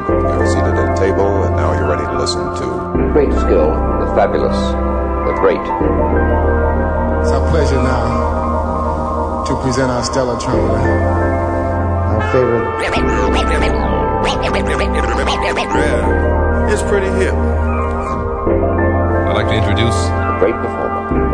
Logan. You're seated at a table, and now you're ready to listen to Great skill, the fabulous, the great. It's our pleasure now to present our stellar trumpeter, our favorite. Yeah, it's pretty hip. I'd like to introduce A great performer.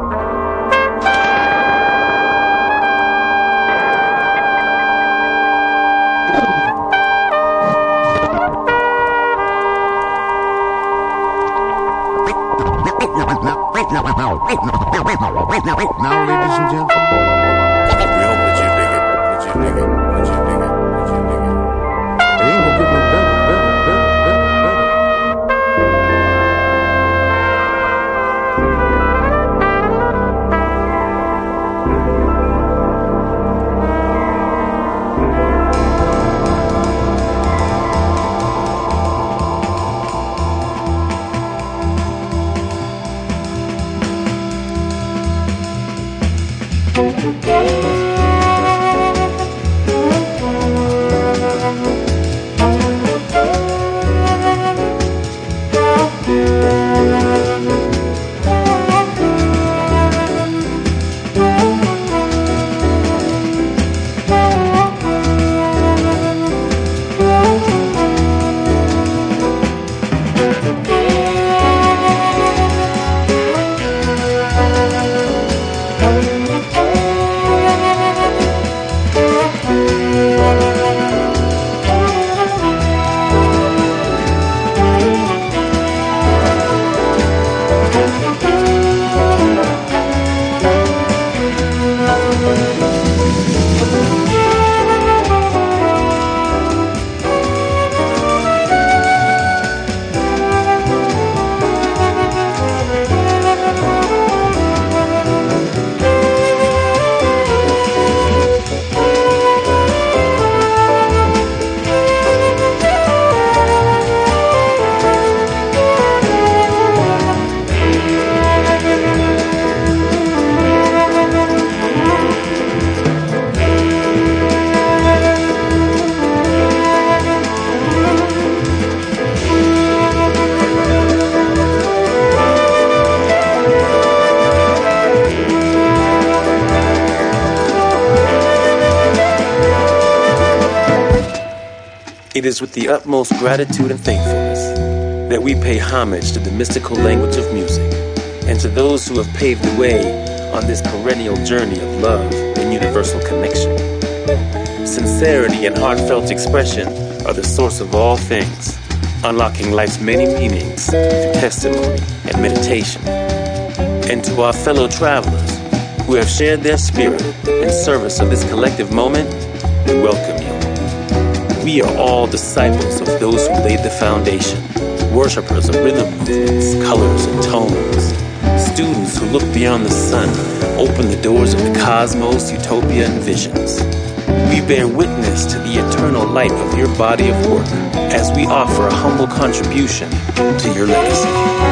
Ladies and gentlemen, is with the utmost gratitude and thankfulness that we pay homage to the mystical language of music and to those who have paved the way on this perennial journey of love and universal connection. Sincerity and heartfelt expression are the source of all things, unlocking life's many meanings through testimony and meditation. And to our fellow travelers who have shared their spirit in service of this collective moment, we welcome. We are all disciples of those who laid the foundation, worshippers of rhythm movements, colors, and tones, students who look beyond the sun, open the doors of the cosmos, utopia, and visions. We bear witness to the eternal light of your body of work as we offer a humble contribution to your legacy.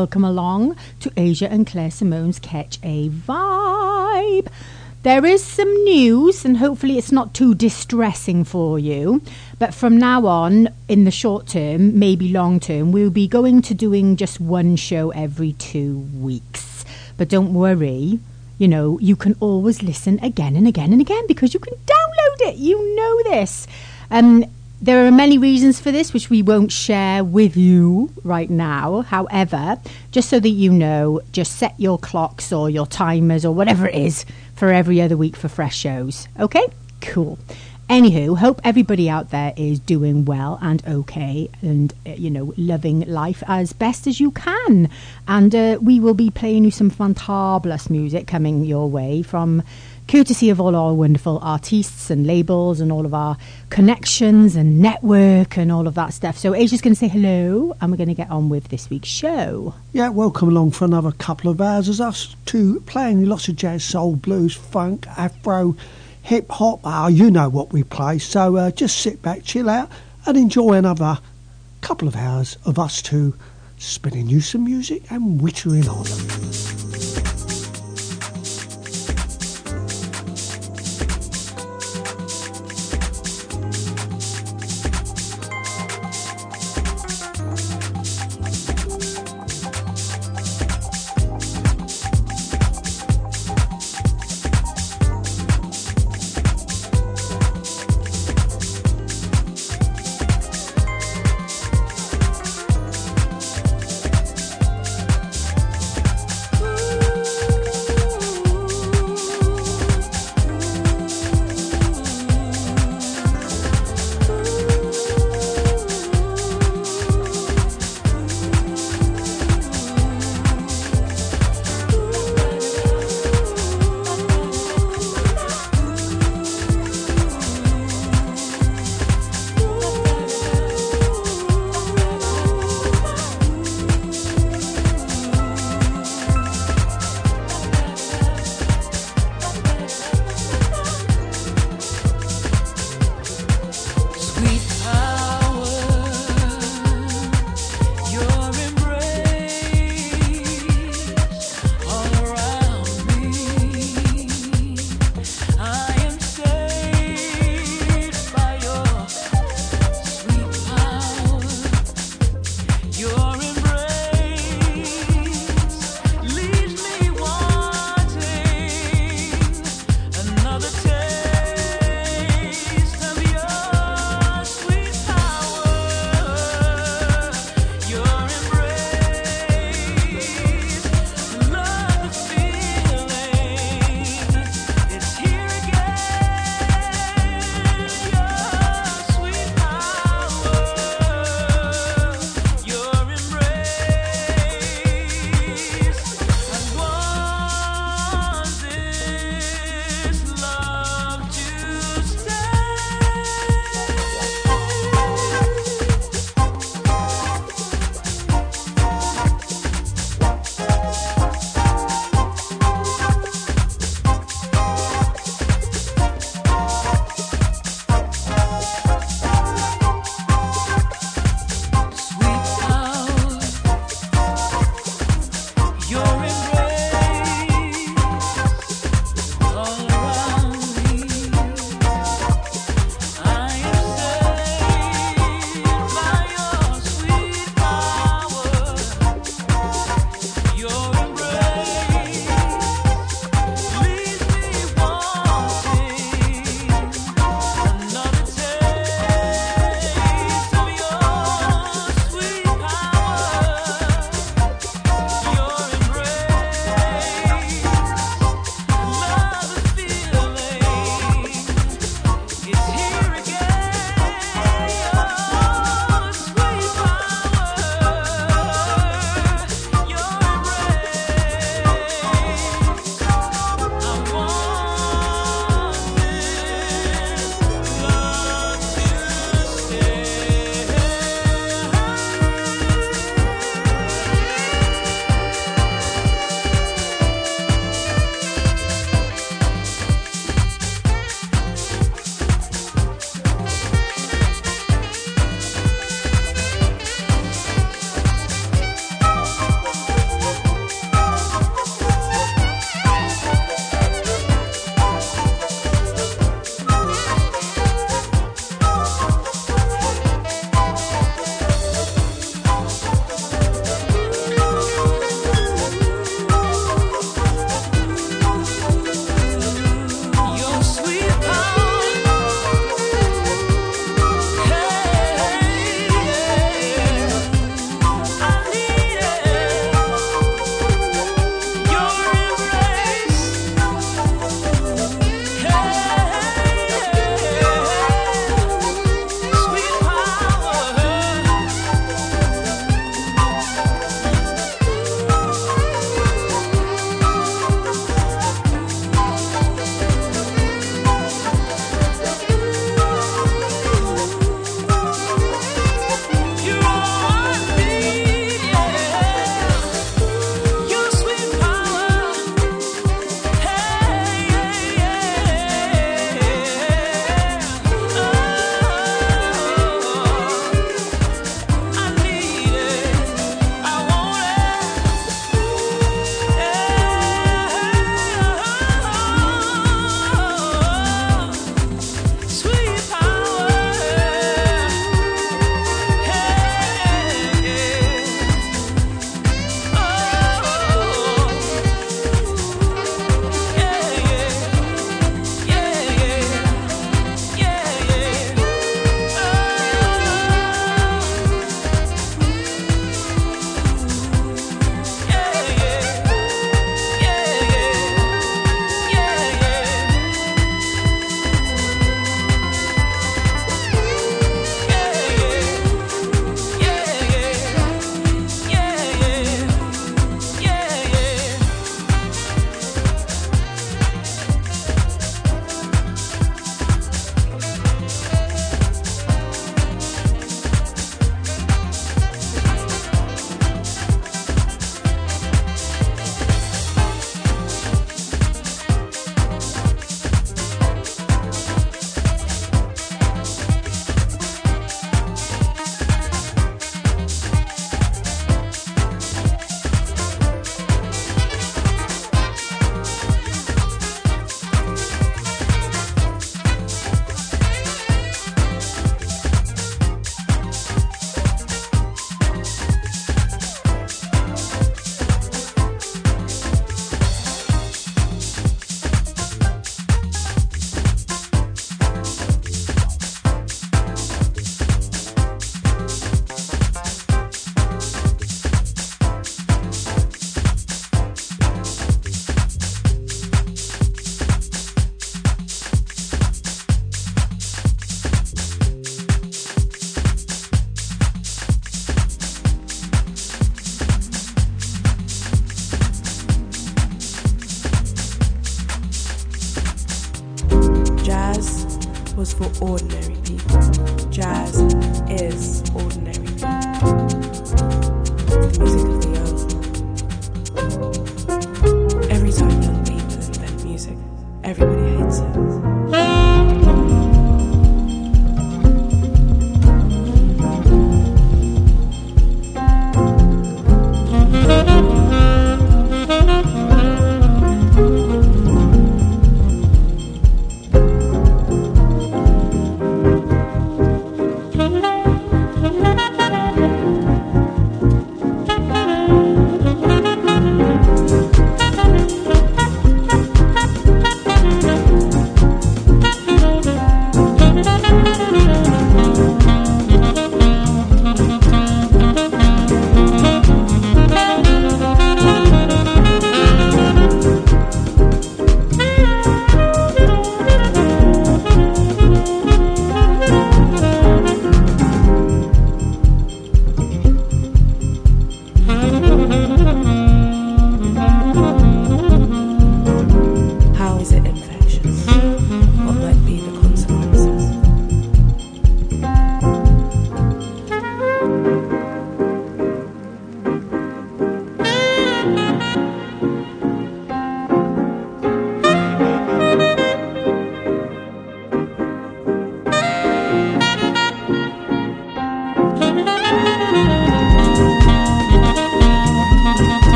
Welcome along to Aja and Claire Simone's Ketch a Vibe. There is some news, and hopefully it's not too distressing for you. But from now on, in the short term, maybe long term, we'll be going to doing just one show every two weeks. But don't worry, you know, you can always listen again and again and again because you can download it. You know this. Um, there are many reasons for this, which we won't share with you right now. However, just so that you know, just set your clocks or your timers or whatever it is for every other week for fresh shows. Okay? Cool. Anywho, hope everybody out there is doing well and okay and, uh, you know, loving life as best as you can. And uh, we will be playing you some fantabulous music coming your way from courtesy of all our wonderful artists and labels and all of our connections and network and all of that stuff. So Aja's going to say hello and we're going to get on with this week's show. Yeah, welcome along for another couple of hours as us two playing lots of jazz, soul, blues, funk, afro, hip hop. Ah, you know what we play. So uh, just sit back, chill out, and enjoy another couple of hours of us two spinning you some music and whittering on.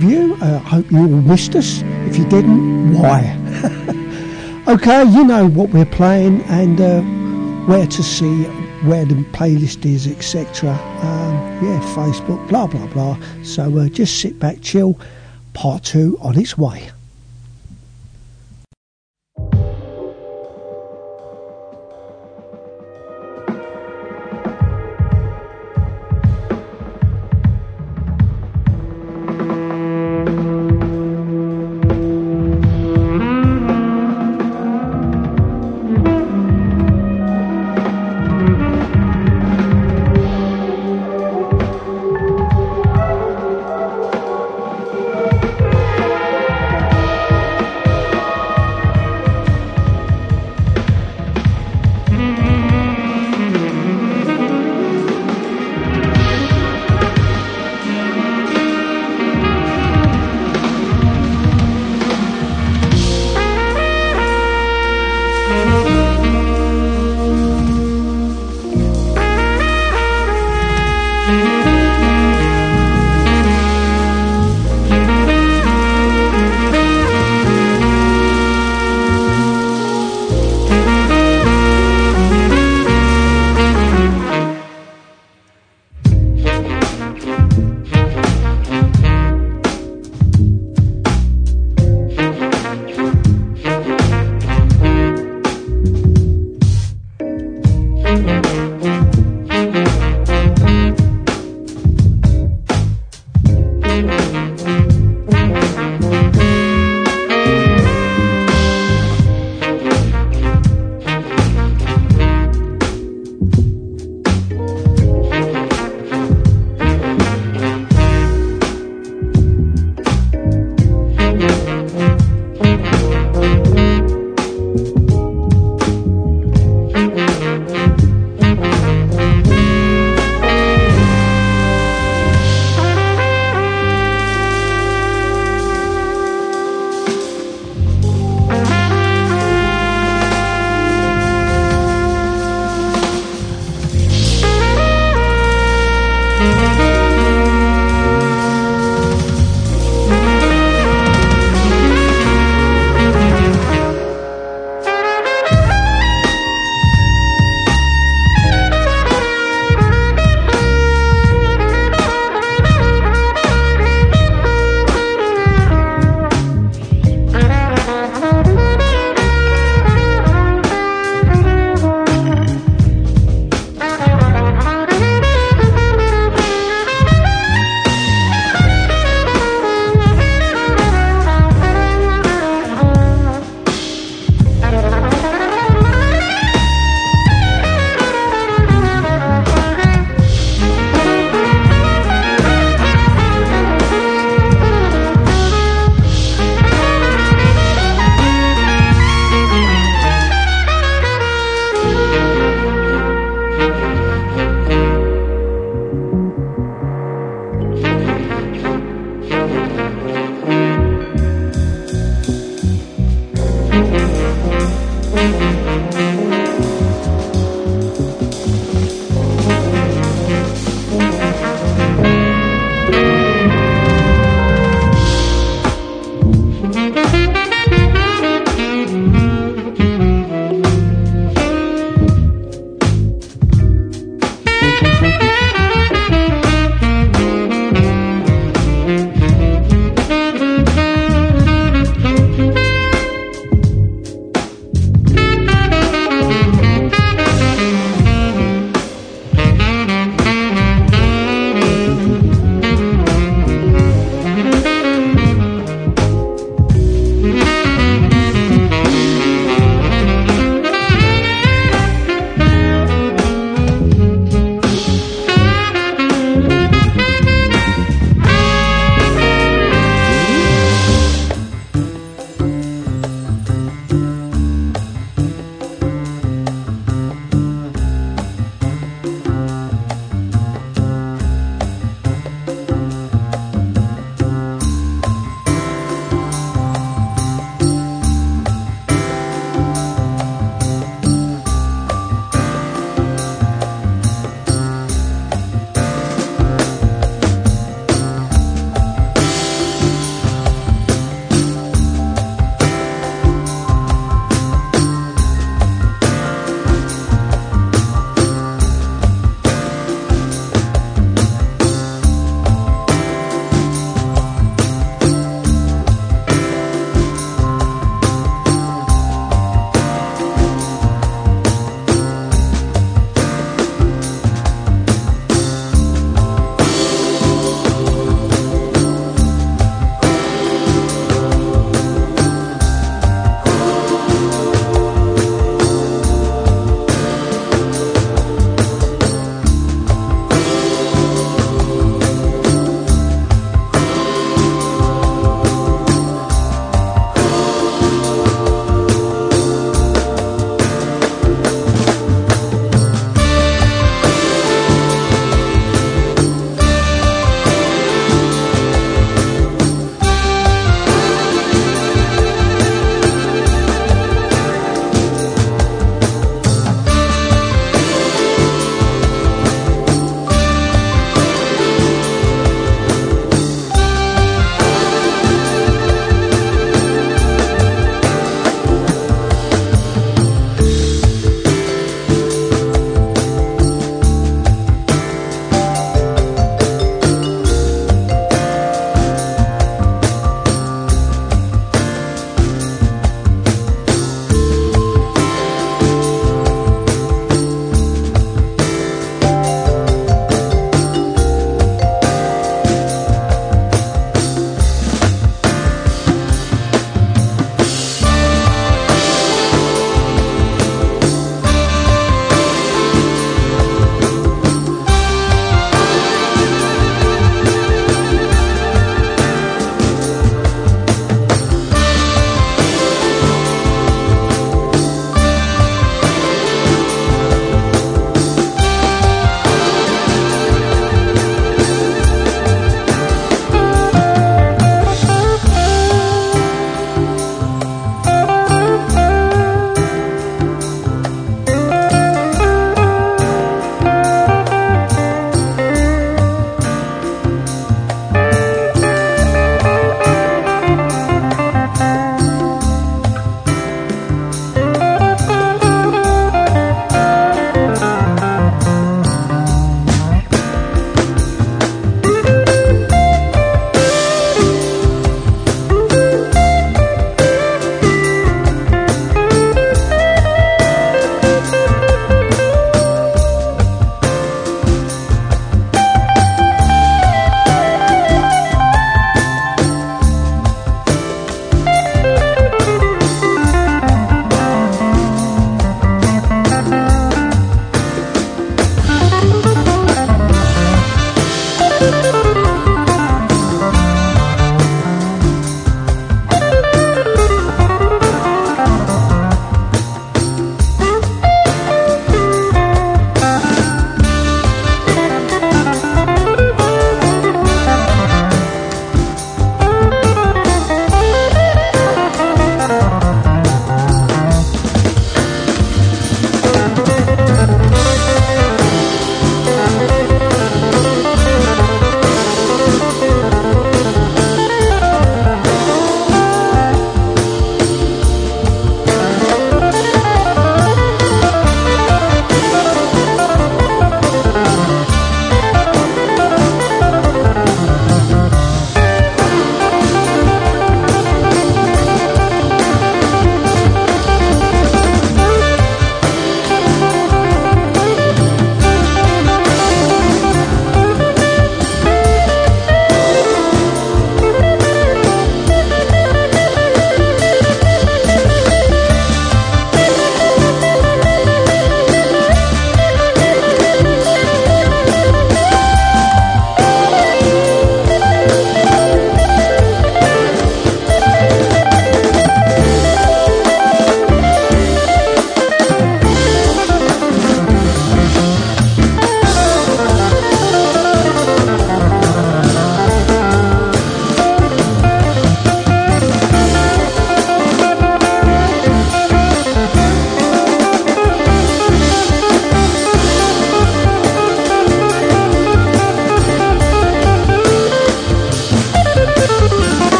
With you. I uh, hope you all missed us. If you didn't, why? okay, you know what we're playing and uh, where to see where the playlist is, etc. Um, yeah, Facebook, blah blah blah. So uh, just sit back, chill. Part two on its way.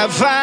have found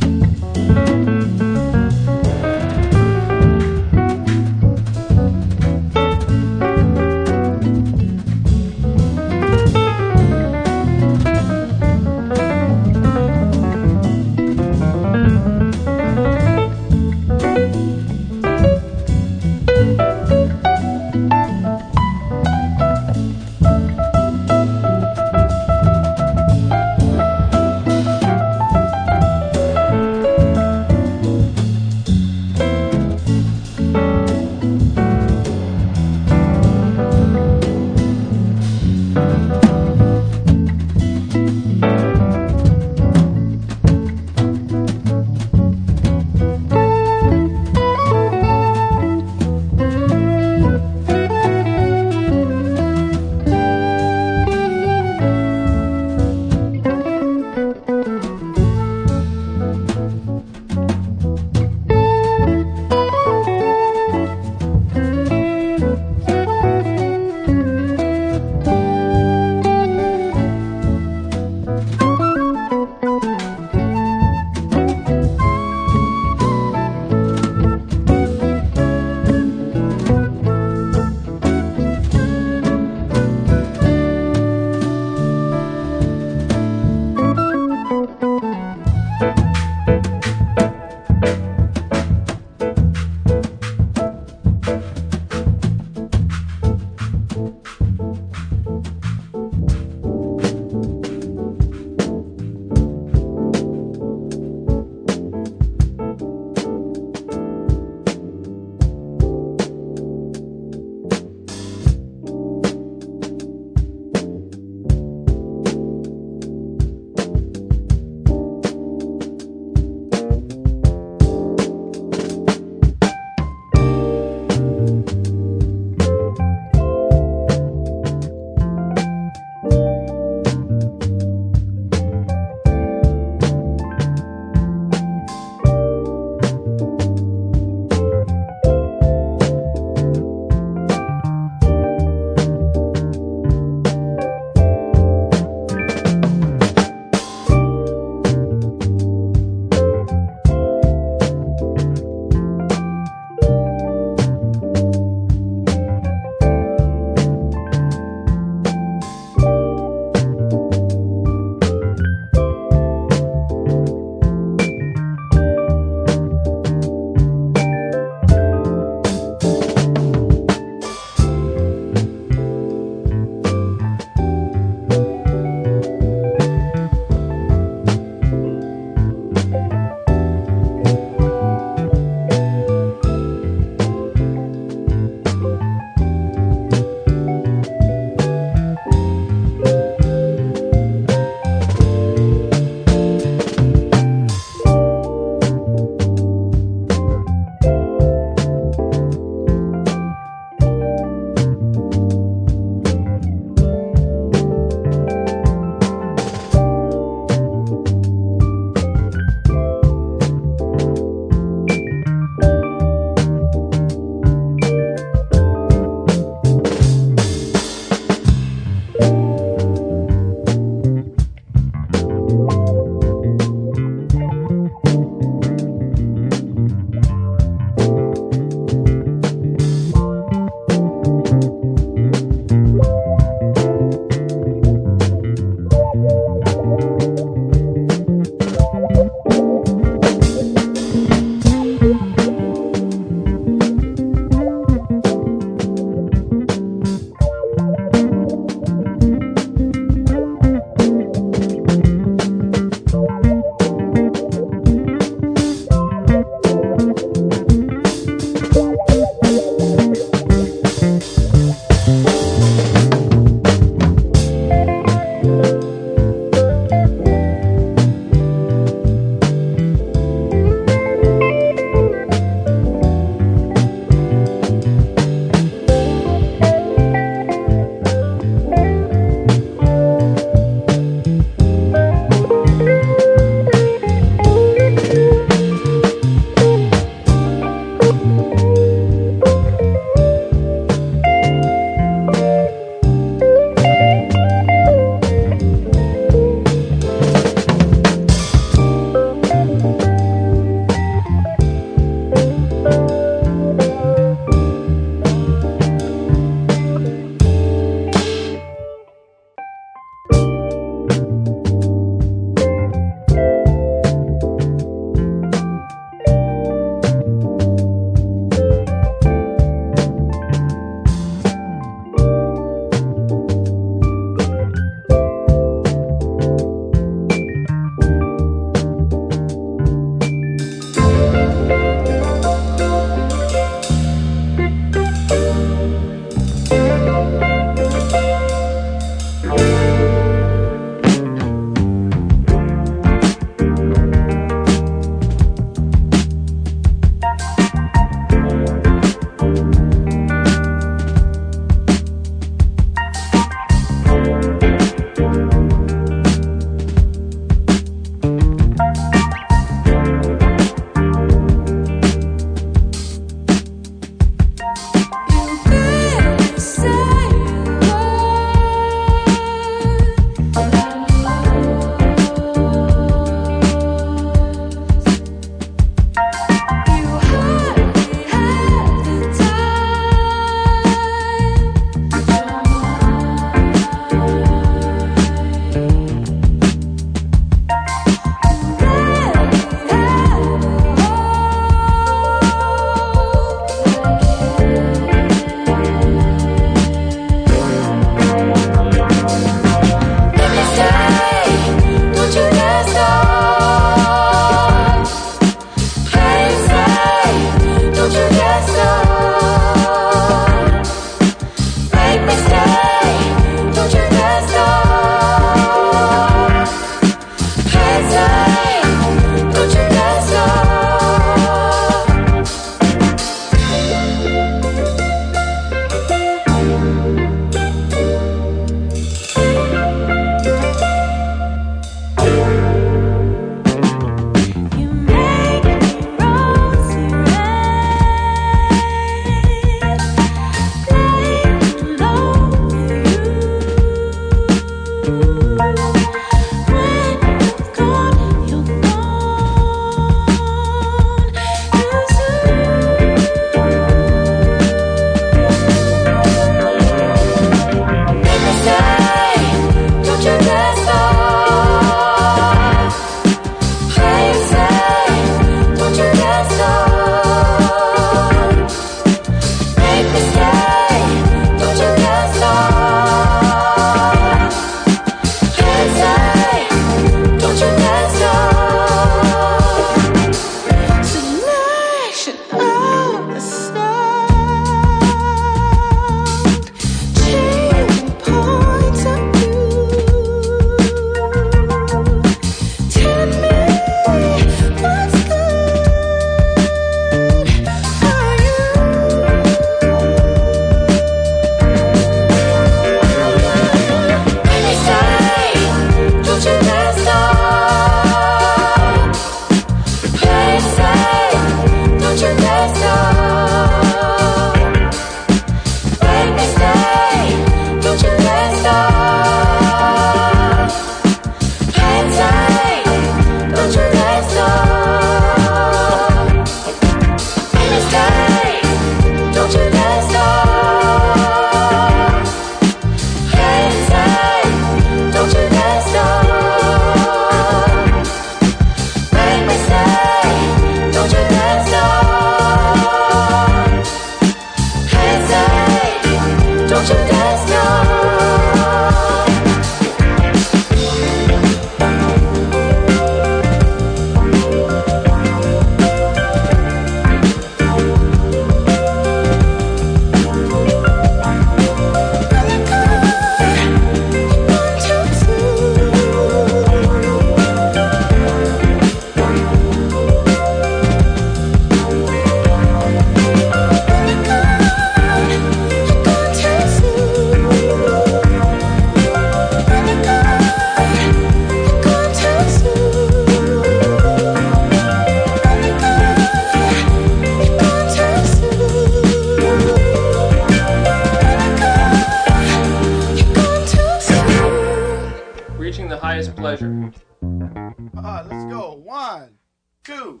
the highest pleasure. Uh, let's go. One, two,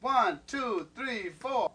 one, two, three, four.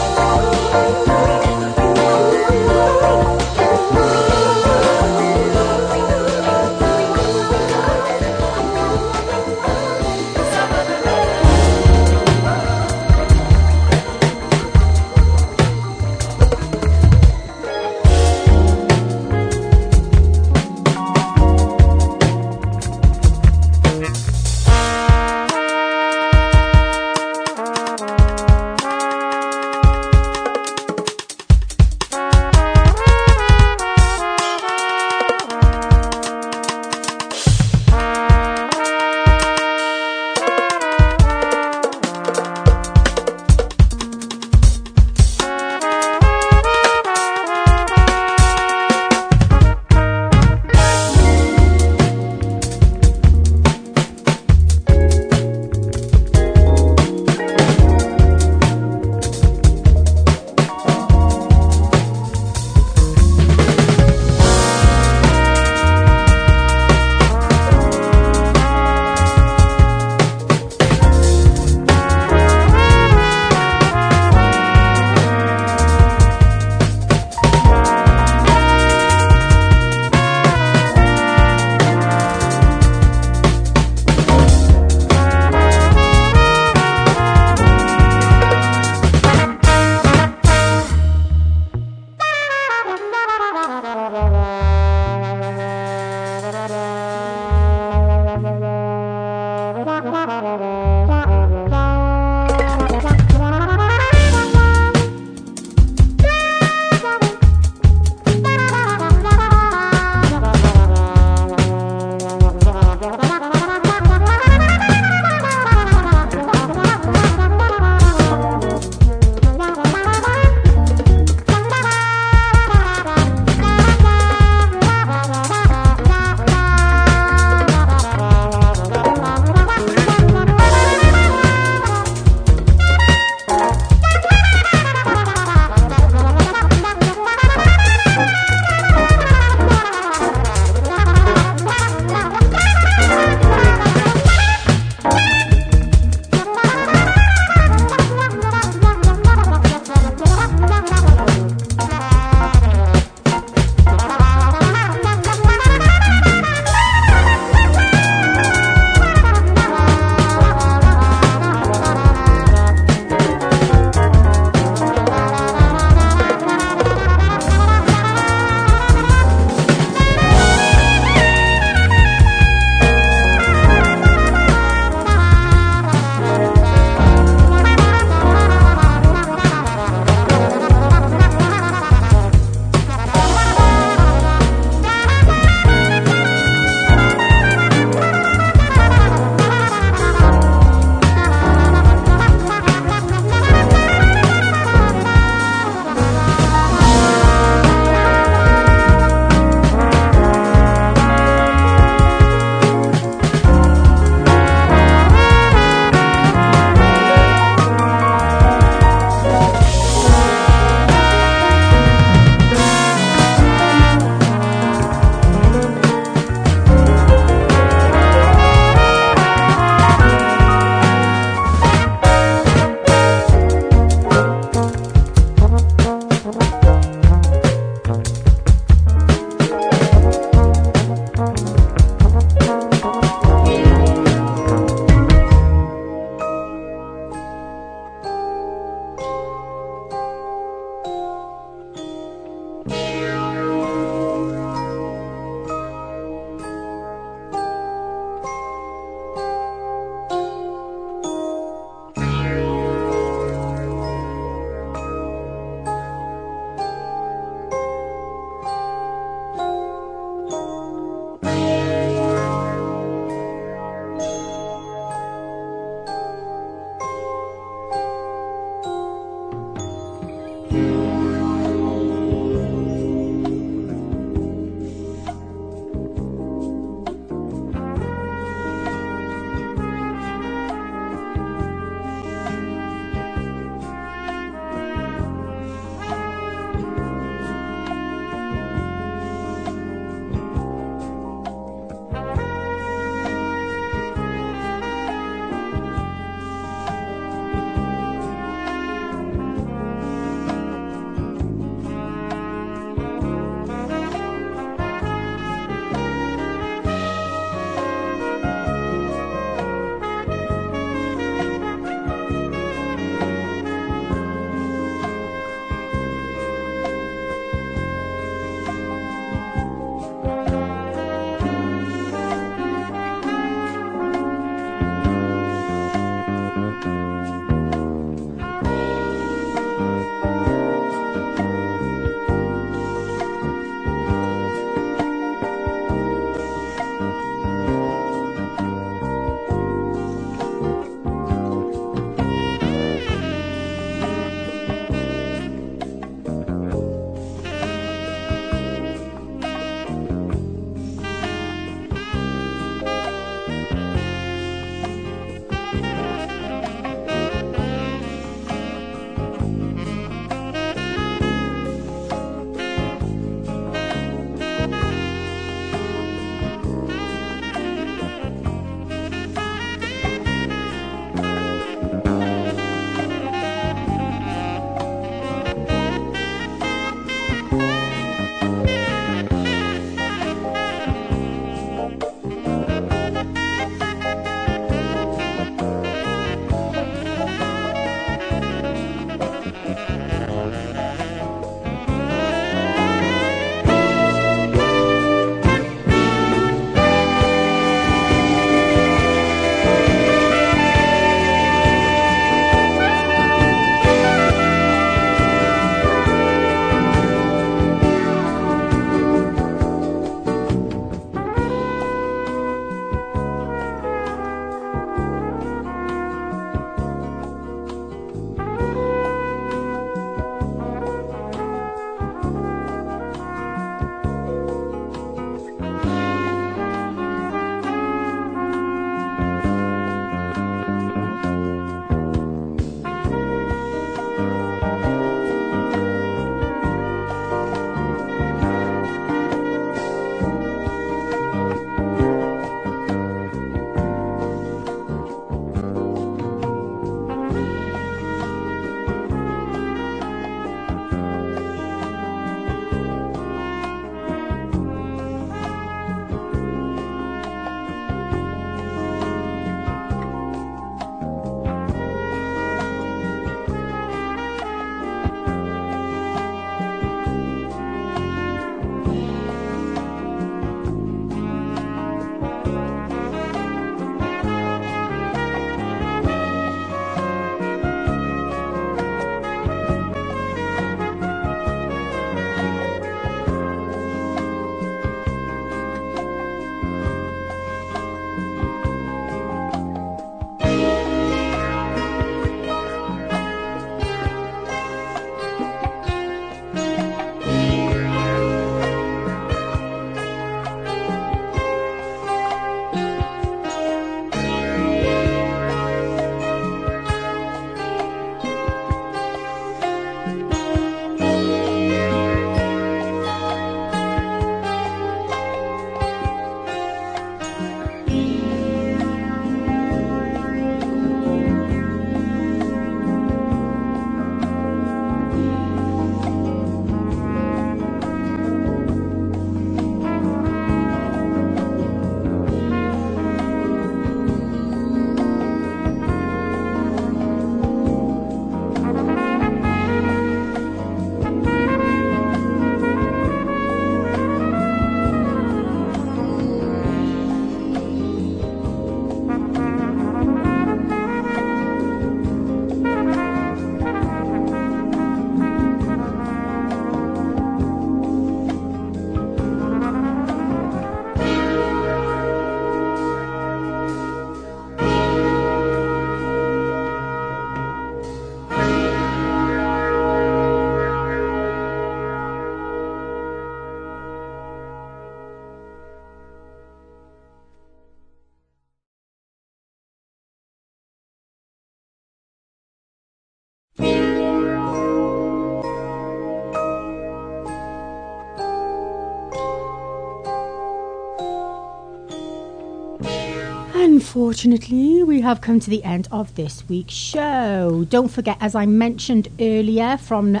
Unfortunately, we have come to the end of this week's show. Don't forget, as I mentioned earlier, from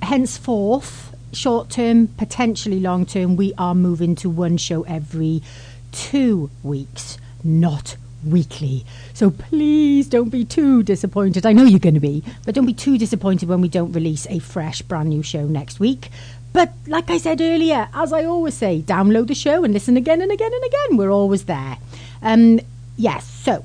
henceforth, short term, potentially long term, we are moving to one show every two weeks, not weekly. So please don't be too disappointed. I know you're going to be, but don't be too disappointed when we don't release a fresh, brand new show next week. But like I said earlier, as I always say, download the show and listen again and again and again. We're always there. Um, yes, so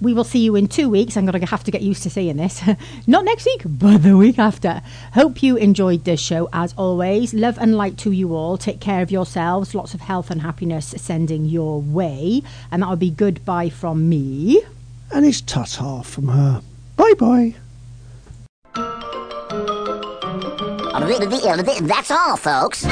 we will see you in two weeks. I'm going to have to get used to seeing this. Not next week, but the week after. Hope you enjoyed this show as always. Love and light to you all. Take care of yourselves. Lots of health and happiness sending your way. And that'll be goodbye from me. And it's ta-ta from her. Bye bye. That's all, folks.